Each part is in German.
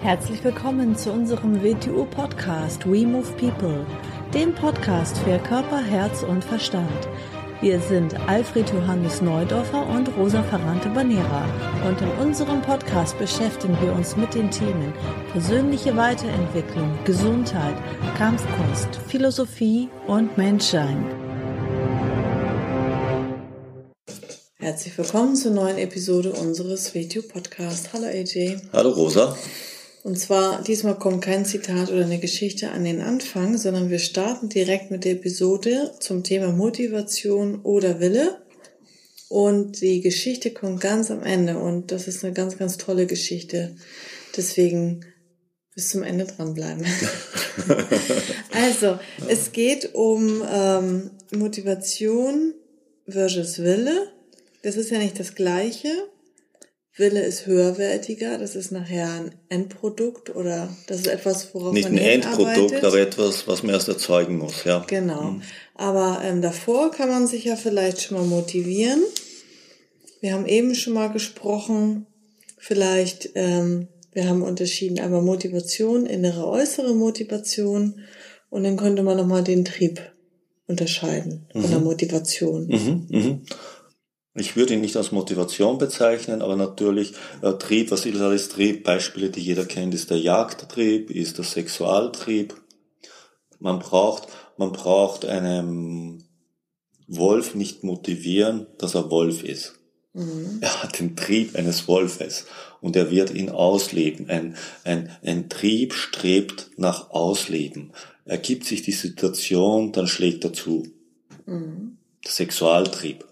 Herzlich willkommen zu unserem WTU-Podcast We Move People, dem Podcast für Körper, Herz und Verstand. Wir sind Alfred Johannes Neudorfer und Rosa Ferrante Banera und in unserem Podcast beschäftigen wir uns mit den Themen persönliche Weiterentwicklung, Gesundheit, Kampfkunst, Philosophie und Menschsein. Herzlich willkommen zur neuen Episode unseres WTU-Podcasts. Hallo AJ. Hallo Rosa. Und zwar, diesmal kommt kein Zitat oder eine Geschichte an den Anfang, sondern wir starten direkt mit der Episode zum Thema Motivation oder Wille. Und die Geschichte kommt ganz am Ende und das ist eine ganz, ganz tolle Geschichte. Deswegen bis zum Ende dranbleiben. also, es geht um ähm, Motivation versus Wille. Das ist ja nicht das Gleiche. Wille ist höherwertiger, das ist nachher ein Endprodukt oder das ist etwas, worauf Nicht man ein Endprodukt, aber etwas, was man erst erzeugen muss, ja. Genau. Mhm. Aber ähm, davor kann man sich ja vielleicht schon mal motivieren. Wir haben eben schon mal gesprochen, vielleicht, ähm, wir haben unterschieden einmal Motivation, innere, äußere Motivation und dann könnte man nochmal den Trieb unterscheiden von der Motivation. Mhm, mhm. Ich würde ihn nicht als Motivation bezeichnen, aber natürlich äh, Trieb, was ist alles Trieb? Beispiele, die jeder kennt, ist der Jagdtrieb, ist der Sexualtrieb. Man braucht, man braucht einen Wolf nicht motivieren, dass er Wolf ist. Er hat den Trieb eines Wolfes und er wird ihn ausleben. Ein, ein, ein Trieb strebt nach Ausleben. Ergibt sich die Situation, dann schlägt er zu. Der Sexualtrieb.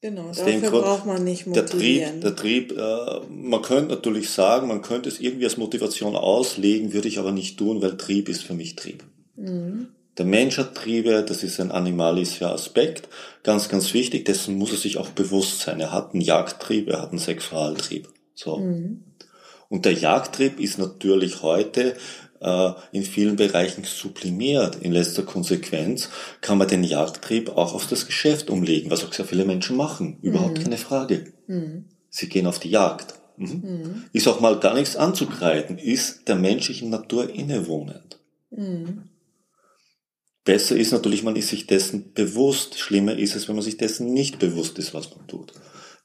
Genau, dafür Grund- braucht man nicht Der Trieb, motivieren. der Trieb, äh, man könnte natürlich sagen, man könnte es irgendwie als Motivation auslegen, würde ich aber nicht tun, weil Trieb ist für mich Trieb. Der Mensch hat Triebe, das ist ein animalischer Aspekt, ganz, ganz wichtig, dessen muss er sich auch bewusst sein. Er hat einen Jagdtrieb, er hat einen Sexualtrieb. So. Und der Jagdtrieb ist natürlich heute in vielen Bereichen sublimiert. In letzter Konsequenz kann man den Jagdtrieb auch auf das Geschäft umlegen, was auch sehr viele Menschen machen. Überhaupt keine Frage. Sie gehen auf die Jagd. Mhm. Ist auch mal gar nichts anzukreiden, ist der menschlichen Natur innewohnend. Besser ist natürlich, man ist sich dessen bewusst. Schlimmer ist es, wenn man sich dessen nicht bewusst ist, was man tut.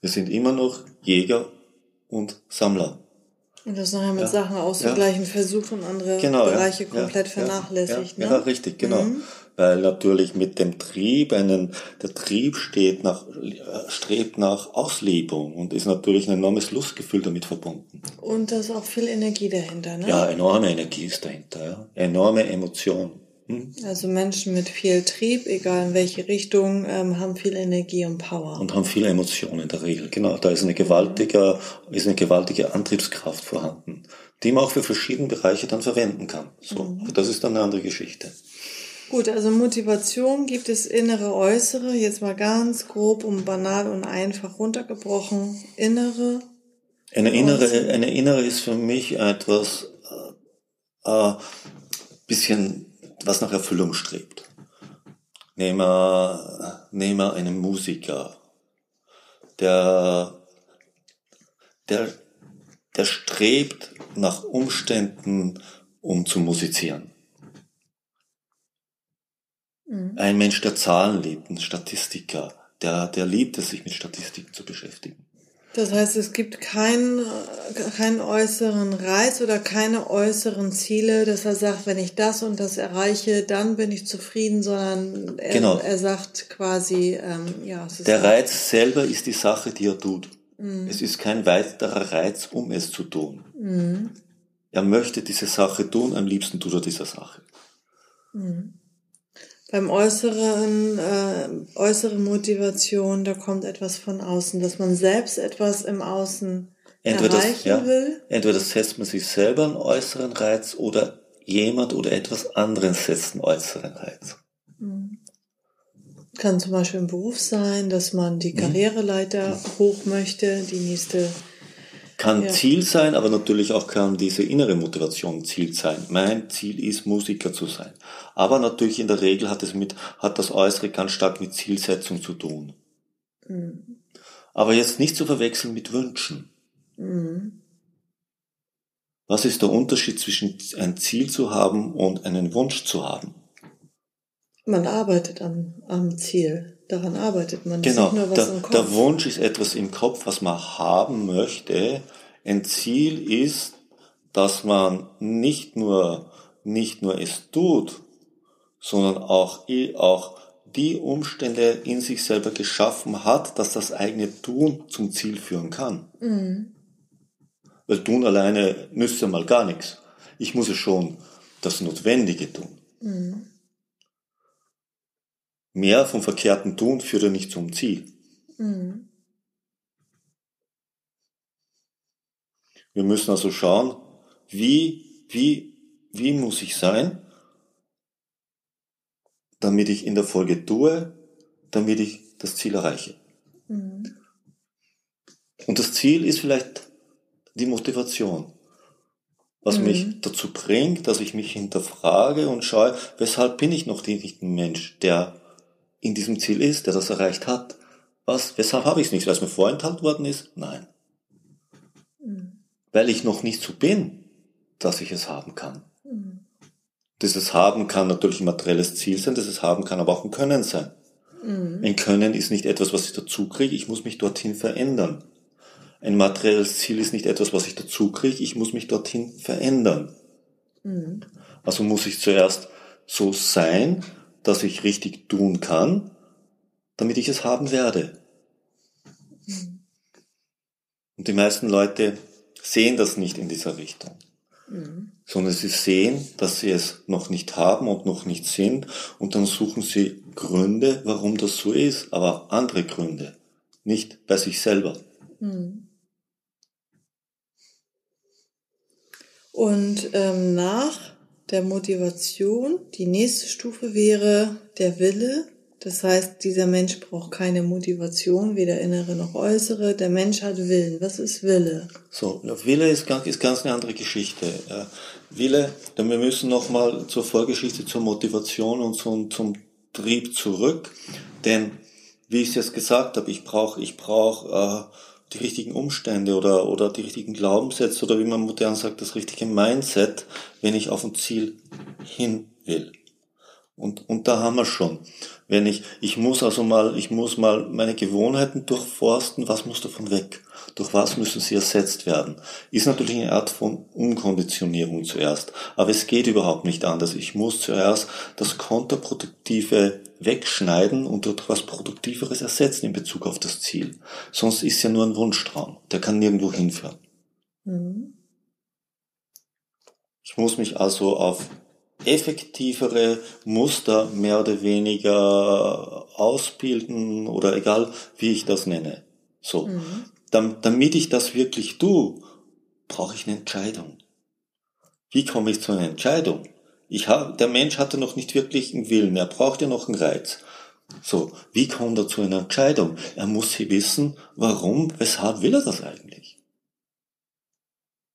Wir sind immer noch Jäger und Sammler. Und das nachher mit Ja. Sachen auszugleichen versucht und andere Genau, Bereiche ja. komplett ja, vernachlässigt. Ja, ne? ja, richtig, genau. Weil natürlich mit dem Trieb, einen, der Trieb steht nach, strebt nach Auslebung und ist natürlich ein enormes Lustgefühl damit verbunden. Und da ist auch viel Energie dahinter. Ne? Ja, enorme Energie ist dahinter, ja. enorme Emotion. Hm? Also Menschen mit viel Trieb, egal in welche Richtung, ähm, haben viel Energie und Power. Und haben viele Emotionen in der Regel. Genau, da ist eine gewaltige, ist eine gewaltige Antriebskraft vorhanden, die man auch für verschiedene Bereiche dann verwenden kann. So, aber das ist dann eine andere Geschichte. Gut, also Motivation gibt es innere, äußere. Jetzt mal ganz grob und banal und einfach runtergebrochen. Innere. Eine innere, eine innere ist für mich etwas, äh, äh, bisschen, was nach Erfüllung strebt. Nehmen wir, nehmen wir einen Musiker, der, der, der strebt nach Umständen, um zu musizieren. Ein Mensch, der Zahlen liebt, ein Statistiker, der, der liebt es, sich mit Statistiken zu beschäftigen. Das heißt, es gibt keinen, keinen äußeren Reiz oder keine äußeren Ziele, dass er sagt, wenn ich das und das erreiche, dann bin ich zufrieden, sondern er, Genau. er sagt quasi, ähm, ja, es ist Der halt- Reiz selber ist die Sache, die er tut. Es ist kein weiterer Reiz, um es zu tun. Er möchte diese Sache tun, am liebsten tut er diese Sache. Beim äußeren, äh, äußere Motivation, da kommt etwas von außen, dass man selbst etwas im Außen Entweder, erreichen das, ja, will. entweder setzt man sich selber einen äußeren Reiz oder jemand oder etwas anderes setzt einen äußeren Reiz. Kann zum Beispiel im Beruf sein, dass man Mhm. die Karriereleiter hoch möchte, die nächste. Kann Ja. Ziel sein, aber natürlich auch kann diese innere Motivation Ziel sein. Mein Ziel ist, Musiker zu sein. Aber natürlich in der Regel hat es mit, hat das Äußere ganz stark mit Zielsetzung zu tun. Aber jetzt nicht zu verwechseln mit Wünschen. Mhm. Was ist der Unterschied zwischen ein Ziel zu haben und einen Wunsch zu haben? Man arbeitet am, am Ziel. Daran arbeitet man. Genau. Nicht nur was Der, der Wunsch ist etwas im Kopf, was man haben möchte. Ein Ziel ist, dass man nicht nur, nicht nur es tut, sondern auch, auch die Umstände in sich selber geschaffen hat, dass das eigene Tun zum Ziel führen kann. Mhm. Weil tun alleine nützt ja mal gar nichts. Ich muss ja schon das Notwendige tun. Mhm. Mehr vom verkehrten Tun führt ja nicht zum Ziel. Mhm. Wir müssen also schauen, wie, wie, wie muss ich sein, damit ich in der Folge tue, damit ich das Ziel erreiche. Mhm. Und das Ziel ist vielleicht die Motivation, was Mhm. mich dazu bringt, dass ich mich hinterfrage und schaue, weshalb bin ich noch nicht ein Mensch, der in diesem Ziel ist, der das erreicht hat. Was, weshalb habe ich es nicht? Weil es mir vorenthalten worden ist? Nein. Mhm. Weil ich noch nicht so bin, dass ich es haben kann. Mhm. Dieses Haben kann natürlich ein materielles Ziel sein, dieses Haben kann aber auch ein Können sein. Mhm. Ein Können ist nicht etwas, was ich dazu kriege, ich muss mich dorthin verändern. Ein materielles Ziel ist nicht etwas, was ich dazu kriege, ich muss mich dorthin verändern. Also muss ich zuerst so sein, dass ich richtig tun kann, damit ich es haben werde. Und die meisten Leute sehen das nicht in dieser Richtung, Mhm. sondern sie sehen, dass sie es noch nicht haben und noch nicht sind und dann suchen sie Gründe, warum das so ist, aber andere Gründe, nicht bei sich selber. Mhm. Und ähm, nach der Motivation, die nächste Stufe wäre der Wille. Das heißt, dieser Mensch braucht keine Motivation, weder innere noch äußere. Der Mensch hat Willen. Was ist Wille? So, Wille ist ganz, ist ganz eine andere Geschichte. Ja. Wille, denn wir müssen nochmal zur Vorgeschichte, zur Motivation und zum, zum Trieb zurück. Denn, wie ich es jetzt gesagt habe, ich brauche ich brauch, äh, die richtigen Umstände oder, oder die richtigen Glaubenssätze oder wie man modern sagt, das richtige Mindset, wenn ich auf ein Ziel hin will. Und, und da haben wir schon. Wenn ich, ich muss also mal, ich muss mal meine Gewohnheiten durchforsten, was muss davon weg? Durch was müssen sie ersetzt werden? Ist natürlich eine Art von Umkonditionierung zuerst. Aber es geht überhaupt nicht anders. Ich muss zuerst das Kontraproduktive wegschneiden und durch was Produktiveres ersetzen in Bezug auf das Ziel. Sonst ist ja nur ein Wunschtraum. Der kann nirgendwo hinführen. Mhm. Ich muss mich also auf effektivere Muster mehr oder weniger ausbilden oder egal wie ich das nenne. So. Mhm. Dam- damit ich das wirklich tue, brauche ich eine Entscheidung. Wie komme ich zu einer Entscheidung? Ich hab, der Mensch hatte noch nicht wirklich einen Willen, er braucht ja noch einen Reiz. So, wie kommt er zu einer Entscheidung? Er muss hier wissen, warum, weshalb will er das eigentlich?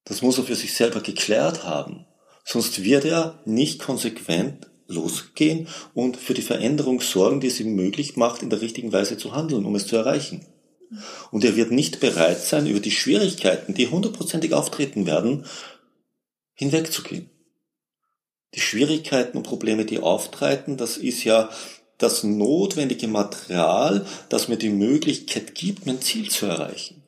Das muss er für sich selber geklärt haben. Sonst wird er nicht konsequent losgehen und für die Veränderung sorgen, die es ihm möglich macht, in der richtigen Weise zu handeln, um es zu erreichen. Und er wird nicht bereit sein, über die Schwierigkeiten, die hundertprozentig auftreten werden, hinwegzugehen. Die Schwierigkeiten und Probleme, die auftreten, das ist ja das notwendige Material, das mir die Möglichkeit gibt, mein Ziel zu erreichen.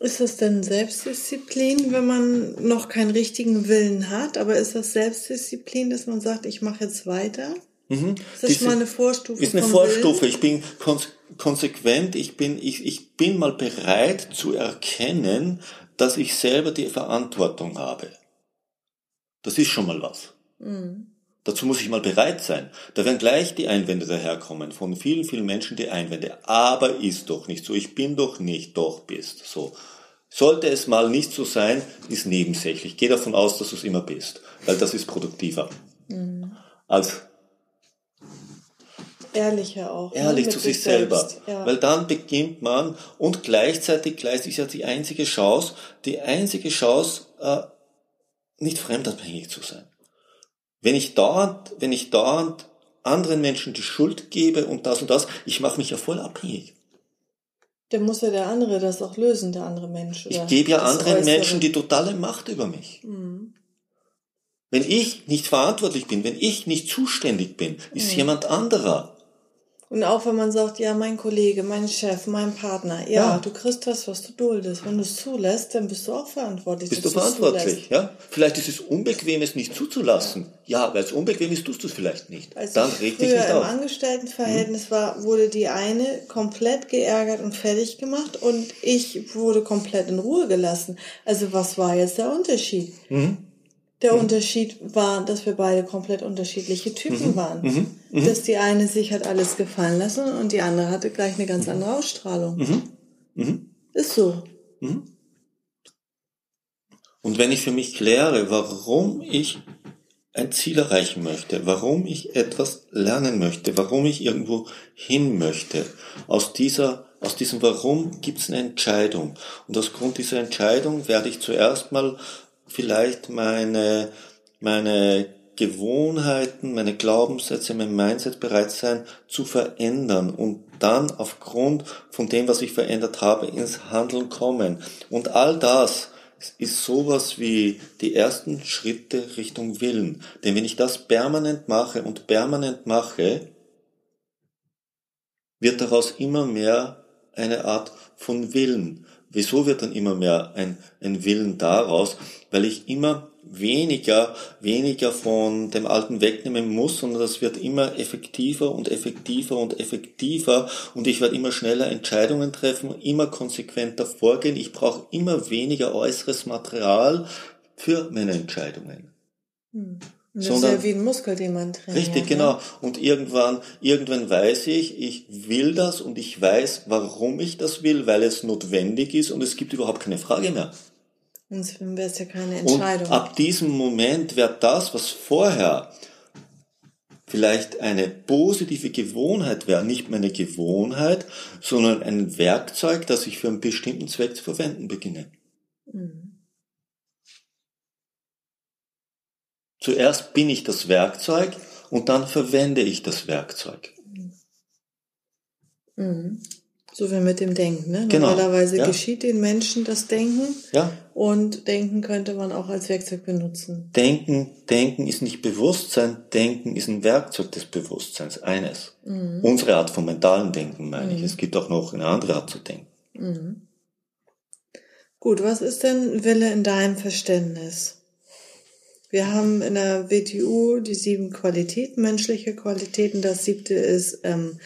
Ist das denn Selbstdisziplin, wenn man noch keinen richtigen Willen hat? Aber ist das Selbstdisziplin, dass man sagt, ich mache jetzt weiter? Mhm. Ist das Diese- mal eine Vorstufe? ist eine Vorstufe. Willen? Ich bin konse konsequent, ich bin, ich, ich bin mal bereit zu erkennen, dass ich selber die Verantwortung habe. Das ist schon mal was. Mhm. Dazu muss ich mal bereit sein. Da werden gleich die Einwände daherkommen, von vielen, vielen Menschen die Einwände. Aber ist doch nicht so, ich bin doch nicht, doch bist. So. Sollte es mal nicht so sein, ist nebensächlich. Geh davon aus, dass du es immer bist, weil das ist produktiver. Mhm. Als Ehrlicher auch. ne, ehrlich zu sich selber. selbst, Ja. Weil dann beginnt man und gleichzeitig, gleichzeitig ist ja die einzige Chance, die einzige Chance, äh, nicht fremdabhängig zu sein. Wenn ich dauernd, wenn ich dauernd anderen Menschen die Schuld gebe und das und das, ich mache mich ja voll abhängig. Dann muss ja der andere das auch lösen, der andere Mensch. ich gebe ja anderen Menschen die totale Macht über mich. Mhm. Wenn ich nicht verantwortlich bin, wenn ich nicht zuständig bin, ist mhm. jemand anderer. Und auch wenn man sagt, ja, mein Kollege, mein Chef, mein Partner, ja, ja. du kriegst das, was du duldest. Wenn du es zulässt, dann bist du auch verantwortlich. Bist du verantwortlich, ja? Vielleicht ist es unbequem, es nicht zuzulassen. Ja, weil es unbequem ist, tust du es vielleicht nicht. Als dann reg dich nicht auf. im Angestelltenverhältnis hm. war, wurde die eine komplett geärgert und fertig gemacht und ich wurde komplett in Ruhe gelassen. Also was war jetzt der Unterschied? Mhm. Der mhm. Unterschied war, dass wir beide komplett unterschiedliche Typen mhm. waren. Mhm. mhm. Dass die eine sich hat alles gefallen lassen und die andere hatte gleich eine ganz andere Ausstrahlung. Mhm. Mhm. Ist so. Und wenn ich für mich kläre, warum ich ein Ziel erreichen möchte, warum ich etwas lernen möchte, warum ich irgendwo hin möchte, aus dieser aus diesem Warum gibt es eine Entscheidung. Und aus Grund dieser Entscheidung werde ich zuerst mal vielleicht meine, meine Gewohnheiten, meine Glaubenssätze, mein Mindset bereit sein zu verändern und dann aufgrund von dem, was ich verändert habe, ins Handeln kommen. Und all das ist sowas wie die ersten Schritte Richtung Willen. Denn wenn ich das permanent mache und permanent mache, wird daraus immer mehr eine Art von Willen. Wieso wird dann immer mehr ein, ein Willen daraus? Weil ich immer weniger, weniger von dem Alten wegnehmen muss, sondern das wird immer effektiver und effektiver und effektiver und ich werde immer schneller Entscheidungen treffen, immer konsequenter vorgehen. Ich brauche immer weniger äußeres Material für meine Entscheidungen. Hm. Das sondern, ist ja wie ein Muskel, den man trainiert. Richtig, ne? genau. Und irgendwann, irgendwann weiß ich, ich will das und ich weiß, warum ich das will, weil es notwendig ist und es gibt überhaupt keine Frage mehr. Sonst wäre es ja keine Entscheidung. Und ab diesem Moment wird das, was vorher vielleicht eine positive Gewohnheit wäre, nicht mehr eine Gewohnheit, sondern ein Werkzeug, das ich für einen bestimmten Zweck zu verwenden beginne. Mhm. Zuerst bin ich das Werkzeug und dann verwende ich das Werkzeug. Mhm. So wie mit dem Denken. Ne? Genau. Normalerweise ja. geschieht den Menschen das Denken ja. und Denken könnte man auch als Werkzeug benutzen. Denken, Denken ist nicht Bewusstsein, Denken ist ein Werkzeug des Bewusstseins, eines. Mhm. Unsere Art von mentalen Denken meine mhm. ich. Es gibt auch noch eine andere Art zu denken. Mhm. Gut, was ist denn Wille in deinem Verständnis? Wir haben in der WTU die sieben Qualitäten, menschliche Qualitäten. Das siebte ist ähm,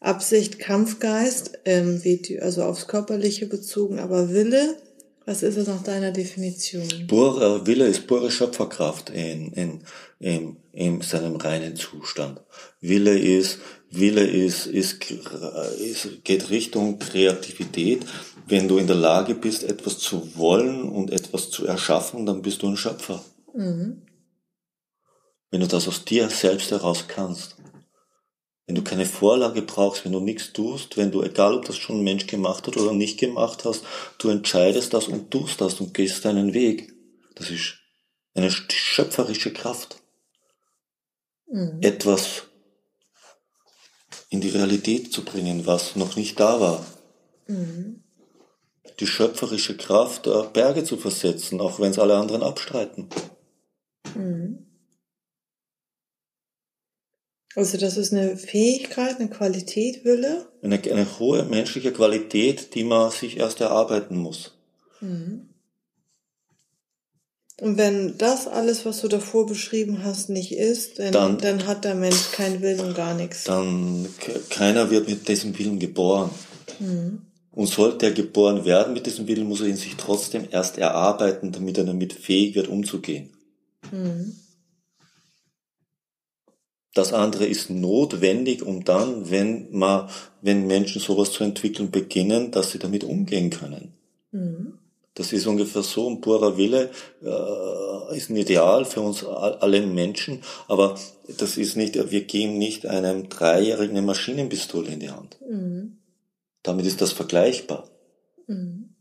Absicht, Kampfgeist, ähm, also aufs Körperliche bezogen, aber Wille. Was ist es nach deiner Definition? Pure Wille ist pure Schöpferkraft in, in, in, in seinem reinen Zustand. Wille ist, Wille ist, ist, ist, geht Richtung Kreativität. Wenn du in der Lage bist, etwas zu wollen und etwas zu erschaffen, dann bist du ein Schöpfer. Mhm. Wenn du das aus dir selbst heraus kannst. Wenn du keine Vorlage brauchst, wenn du nichts tust, wenn du, egal ob das schon ein Mensch gemacht hat oder nicht gemacht hast, du entscheidest das und tust das und gehst deinen Weg. Das ist eine schöpferische Kraft. Mhm. Etwas in die Realität zu bringen, was noch nicht da war. Mhm. Die schöpferische Kraft, Berge zu versetzen, auch wenn es alle anderen abstreiten. Mhm. Also das ist eine Fähigkeit, eine Qualität, Wille? Eine, eine hohe menschliche Qualität, die man sich erst erarbeiten muss. Mhm. Und wenn das alles, was du davor beschrieben hast, nicht ist, dann, dann, dann hat der Mensch keinen Willen und gar nichts. Dann keiner wird mit diesem Willen geboren. Mhm. Und sollte er geboren werden mit diesem Willen, muss er ihn sich trotzdem erst erarbeiten, damit er damit fähig wird, umzugehen. Mhm. Das andere ist notwendig, um dann, wenn man, wenn Menschen sowas zu entwickeln beginnen, dass sie damit umgehen können. Mhm. Das ist ungefähr so, ein purer Wille äh, ist ein Ideal für uns alle Menschen, aber das ist nicht, wir geben nicht einem Dreijährigen eine Maschinenpistole in die Hand. Mhm. Damit ist das vergleichbar. Mhm.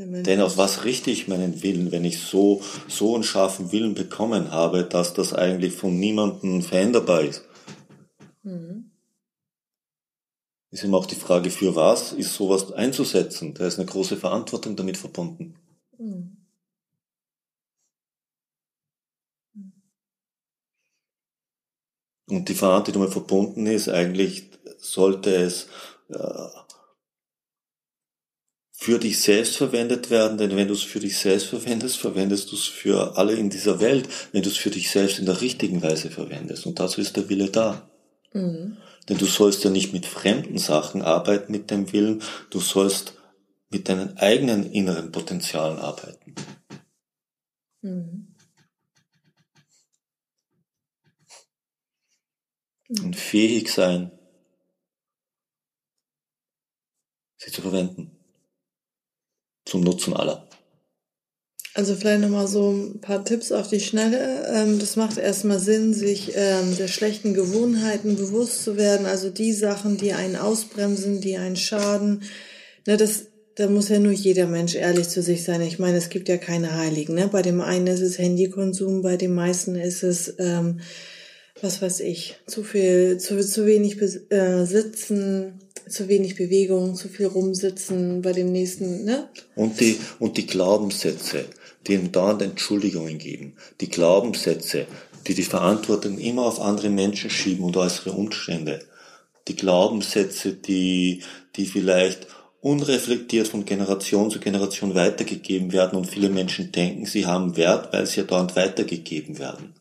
Denn auf was richte ich meinen Willen, wenn ich so, so einen scharfen Willen bekommen habe, dass das eigentlich von niemandem veränderbar ist? Mhm. ist immer auch die Frage, für was ist sowas einzusetzen? Da ist eine große Verantwortung damit verbunden. Mhm. Und die Verantwortung, die damit verbunden ist, eigentlich sollte es äh, für dich selbst verwendet werden, denn wenn du es für dich selbst verwendest, verwendest du es für alle in dieser Welt, wenn du es für dich selbst in der richtigen Weise verwendest. Und dazu ist der Wille da. Mhm. Denn du sollst ja nicht mit fremden Sachen arbeiten mit dem Willen, du sollst mit deinen eigenen inneren Potenzialen arbeiten. Mhm. Und fähig sein, sie zu verwenden zum Nutzen aller. Also vielleicht nochmal so ein paar Tipps auf die Schnelle. Ähm, das macht erstmal Sinn, sich ähm, der schlechten Gewohnheiten bewusst zu werden. Also die Sachen, die einen ausbremsen, die einen schaden. Ne, das, da muss ja nur jeder Mensch ehrlich zu sich sein. Ich meine, es gibt ja keine Heiligen. Ne? Bei dem einen ist es Handykonsum, bei den meisten ist es, ähm, was weiß ich, zu viel, zu, zu wenig äh, Sitzen, zu wenig Bewegung, zu viel rumsitzen bei dem nächsten, ne? Und die, und die Glaubenssätze, die ihm dauernd Entschuldigungen geben. Die Glaubenssätze, die die Verantwortung immer auf andere Menschen schieben und äußere Umstände. Die Glaubenssätze, die, die vielleicht unreflektiert von Generation zu Generation weitergegeben werden und viele Menschen denken, sie haben Wert, weil sie ja dauernd weitergegeben werden.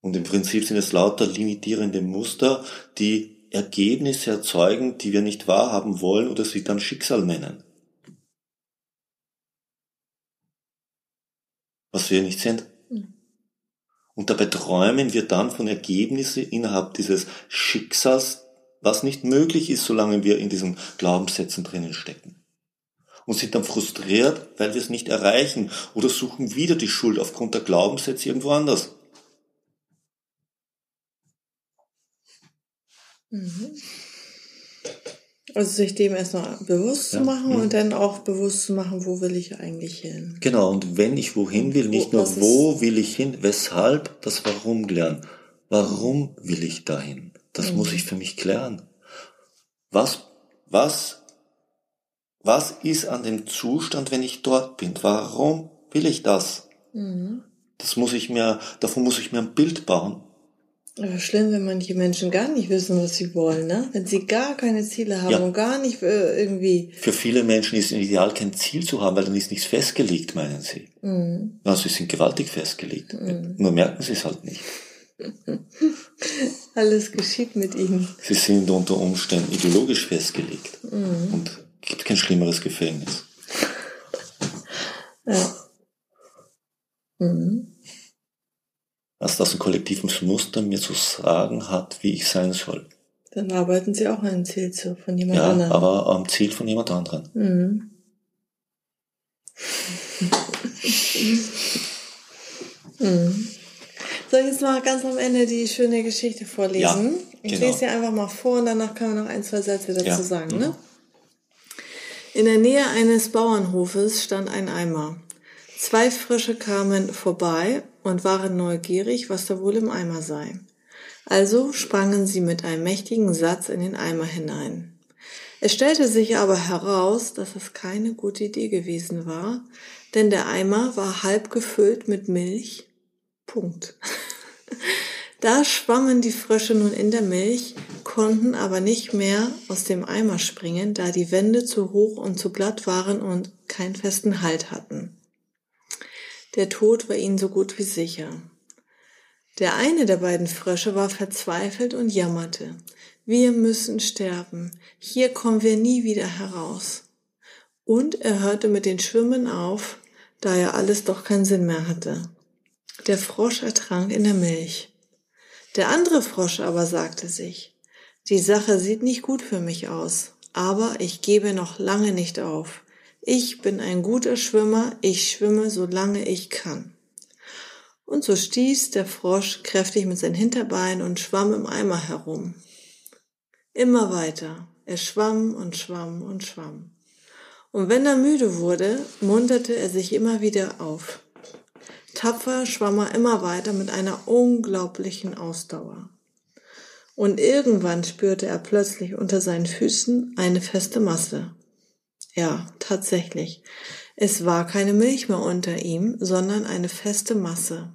Und im Prinzip sind es lauter limitierende Muster, die Ergebnisse erzeugen, die wir nicht wahrhaben wollen oder sie dann Schicksal nennen. Was wir nicht sind. Hm. Und dabei träumen wir dann von Ergebnissen innerhalb dieses Schicksals, was nicht möglich ist, solange wir in diesen Glaubenssätzen drinnen stecken. Und sind dann frustriert, weil wir es nicht erreichen oder suchen wieder die Schuld aufgrund der Glaubenssätze irgendwo anders. Mhm. Also sich dem erstmal bewusst ja. zu machen mhm. und dann auch bewusst zu machen, wo will ich eigentlich hin. Genau, und wenn ich wohin will, nicht wo, nur wo will ich hin, weshalb, das Warum klären. Warum will ich dahin? Das mhm. muss ich für mich klären. Was, was, was ist an dem Zustand, wenn ich dort bin? Warum will ich das? Mhm. Das muss ich mir, davon muss ich mir ein Bild bauen. Aber schlimm, wenn manche Menschen gar nicht wissen, was sie wollen, ne? Wenn sie gar keine Ziele haben ja. und gar nicht äh, irgendwie. Für viele Menschen ist es ideal, kein Ziel zu haben, weil dann ist nichts festgelegt, meinen sie. Mhm. Also sie sind gewaltig festgelegt. Mhm. Nur merken sie es halt nicht. Alles geschieht mit ihnen. Sie sind unter Umständen ideologisch festgelegt. Mhm. Und gibt kein schlimmeres Gefängnis. ja. Mhm als das ein kollektives Muster mir zu sagen hat, wie ich sein soll. Dann arbeiten Sie auch einem Ziel zu, von jemand ja, anderem. aber am Ziel von jemand anderem. Mhm. mhm. Soll ich jetzt mal ganz am Ende die schöne Geschichte vorlesen? Ja, genau. Ich lese sie einfach mal vor und danach können wir noch ein, zwei Sätze dazu ja. sagen. Ne? Mhm. In der Nähe eines Bauernhofes stand ein Eimer. Zwei Frösche kamen vorbei und waren neugierig, was da wohl im Eimer sei. Also sprangen sie mit einem mächtigen Satz in den Eimer hinein. Es stellte sich aber heraus, dass es keine gute Idee gewesen war, denn der Eimer war halb gefüllt mit Milch. Punkt. Da schwammen die Frösche nun in der Milch, konnten aber nicht mehr aus dem Eimer springen, da die Wände zu hoch und zu glatt waren und keinen festen Halt hatten. Der Tod war ihnen so gut wie sicher. Der eine der beiden Frösche war verzweifelt und jammerte. Wir müssen sterben. Hier kommen wir nie wieder heraus. Und er hörte mit den Schwimmen auf, da er alles doch keinen Sinn mehr hatte. Der Frosch ertrank in der Milch. Der andere Frosch aber sagte sich, die Sache sieht nicht gut für mich aus, aber ich gebe noch lange nicht auf. Ich bin ein guter Schwimmer, ich schwimme, solange ich kann. Und so stieß der Frosch kräftig mit seinen Hinterbeinen und schwamm im Eimer herum. Immer weiter. Er schwamm und schwamm und schwamm. Und wenn er müde wurde, munterte er sich immer wieder auf. Tapfer schwamm er immer weiter mit einer unglaublichen Ausdauer. Und irgendwann spürte er plötzlich unter seinen Füßen eine feste Masse. Ja, tatsächlich. Es war keine Milch mehr unter ihm, sondern eine feste Masse.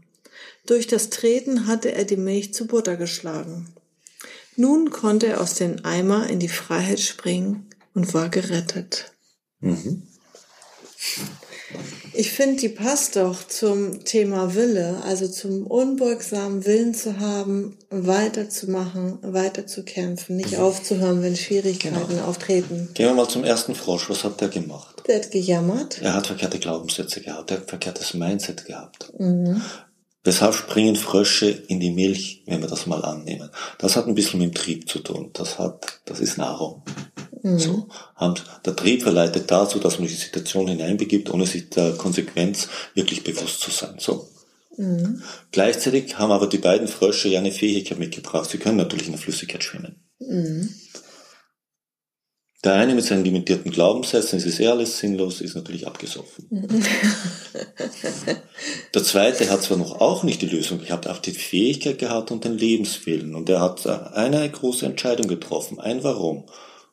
Durch das Treten hatte er die Milch zu Butter geschlagen. Nun konnte er aus dem Eimer in die Freiheit springen und war gerettet. Mhm. Ich finde, die passt doch zum Thema Wille, also zum unbeugsamen Willen zu haben, weiterzumachen, weiterzukämpfen, nicht mhm. aufzuhören, wenn Schwierigkeiten genau. auftreten. Gehen wir mal zum ersten Frosch. Was hat der gemacht? Der hat gejammert. Er hat verkehrte Glaubenssätze gehabt, er hat verkehrtes Mindset gehabt. Mhm. Weshalb springen Frösche in die Milch, wenn wir das mal annehmen? Das hat ein bisschen mit dem Trieb zu tun. Das hat, das ist Nahrung. Mhm. So. Und der Trieb verleitet dazu, dass man sich die Situation hineinbegibt, ohne sich der Konsequenz wirklich bewusst zu sein. So. Mhm. Gleichzeitig haben aber die beiden Frösche ja eine Fähigkeit mitgebracht. Sie können natürlich in der Flüssigkeit schwimmen. Mhm. Der eine mit seinen limitierten Glaubenssätzen, es ist eh alles sinnlos, ist natürlich abgesoffen. der zweite hat zwar noch auch nicht die Lösung gehabt, auch die Fähigkeit gehabt und den Lebenswillen. Und er hat eine große Entscheidung getroffen. Ein Warum.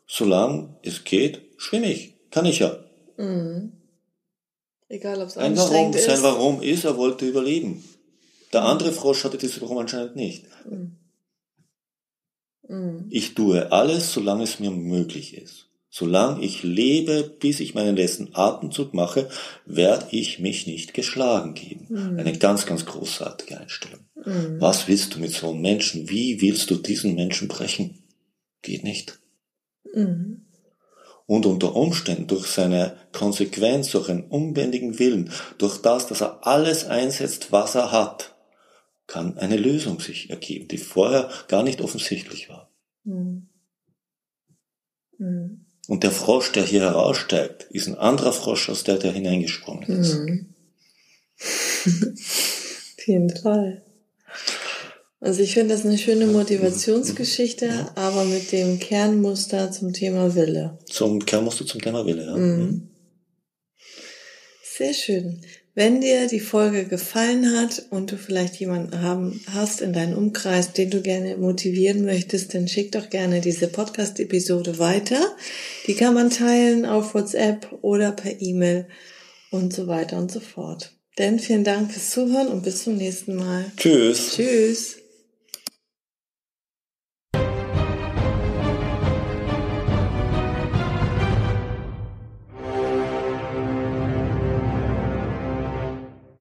Solange es geht, schwimme ich. Kann ich ja. Mhm. Egal, ob es ein Warum, ist. Sein Warum ist, er wollte überleben. Der andere Frosch hatte dieses Warum anscheinend nicht. Mhm. Mhm. Ich tue alles, solange es mir möglich ist. Solange ich lebe, bis ich meinen letzten Atemzug mache, werde ich mich nicht geschlagen geben. Mhm. Eine ganz, ganz großartige Einstellung. Mhm. Was willst du mit so einem Menschen? Wie willst du diesen Menschen brechen? Geht nicht. Mhm. Und unter Umständen durch seine Konsequenz, durch einen unbändigen Willen, durch das, dass er alles einsetzt, was er hat, kann eine Lösung sich ergeben, die vorher gar nicht offensichtlich war. Mhm. Mhm. Und der Frosch, der hier heraussteigt, ist ein anderer Frosch als der, der hineingesprungen ist. Mhm. Auf jeden Fall. Also ich finde das eine schöne Motivationsgeschichte, aber mit dem Kernmuster zum Thema Wille. Zum Kernmuster zum Thema Wille, ja. Mhm. Sehr schön. Wenn dir die Folge gefallen hat und du vielleicht jemanden haben, hast in deinem Umkreis, den du gerne motivieren möchtest, dann schick doch gerne diese Podcast-Episode weiter. Die kann man teilen auf WhatsApp oder per E-Mail und so weiter und so fort. Denn vielen Dank fürs Zuhören und bis zum nächsten Mal. Tschüss. Tschüss.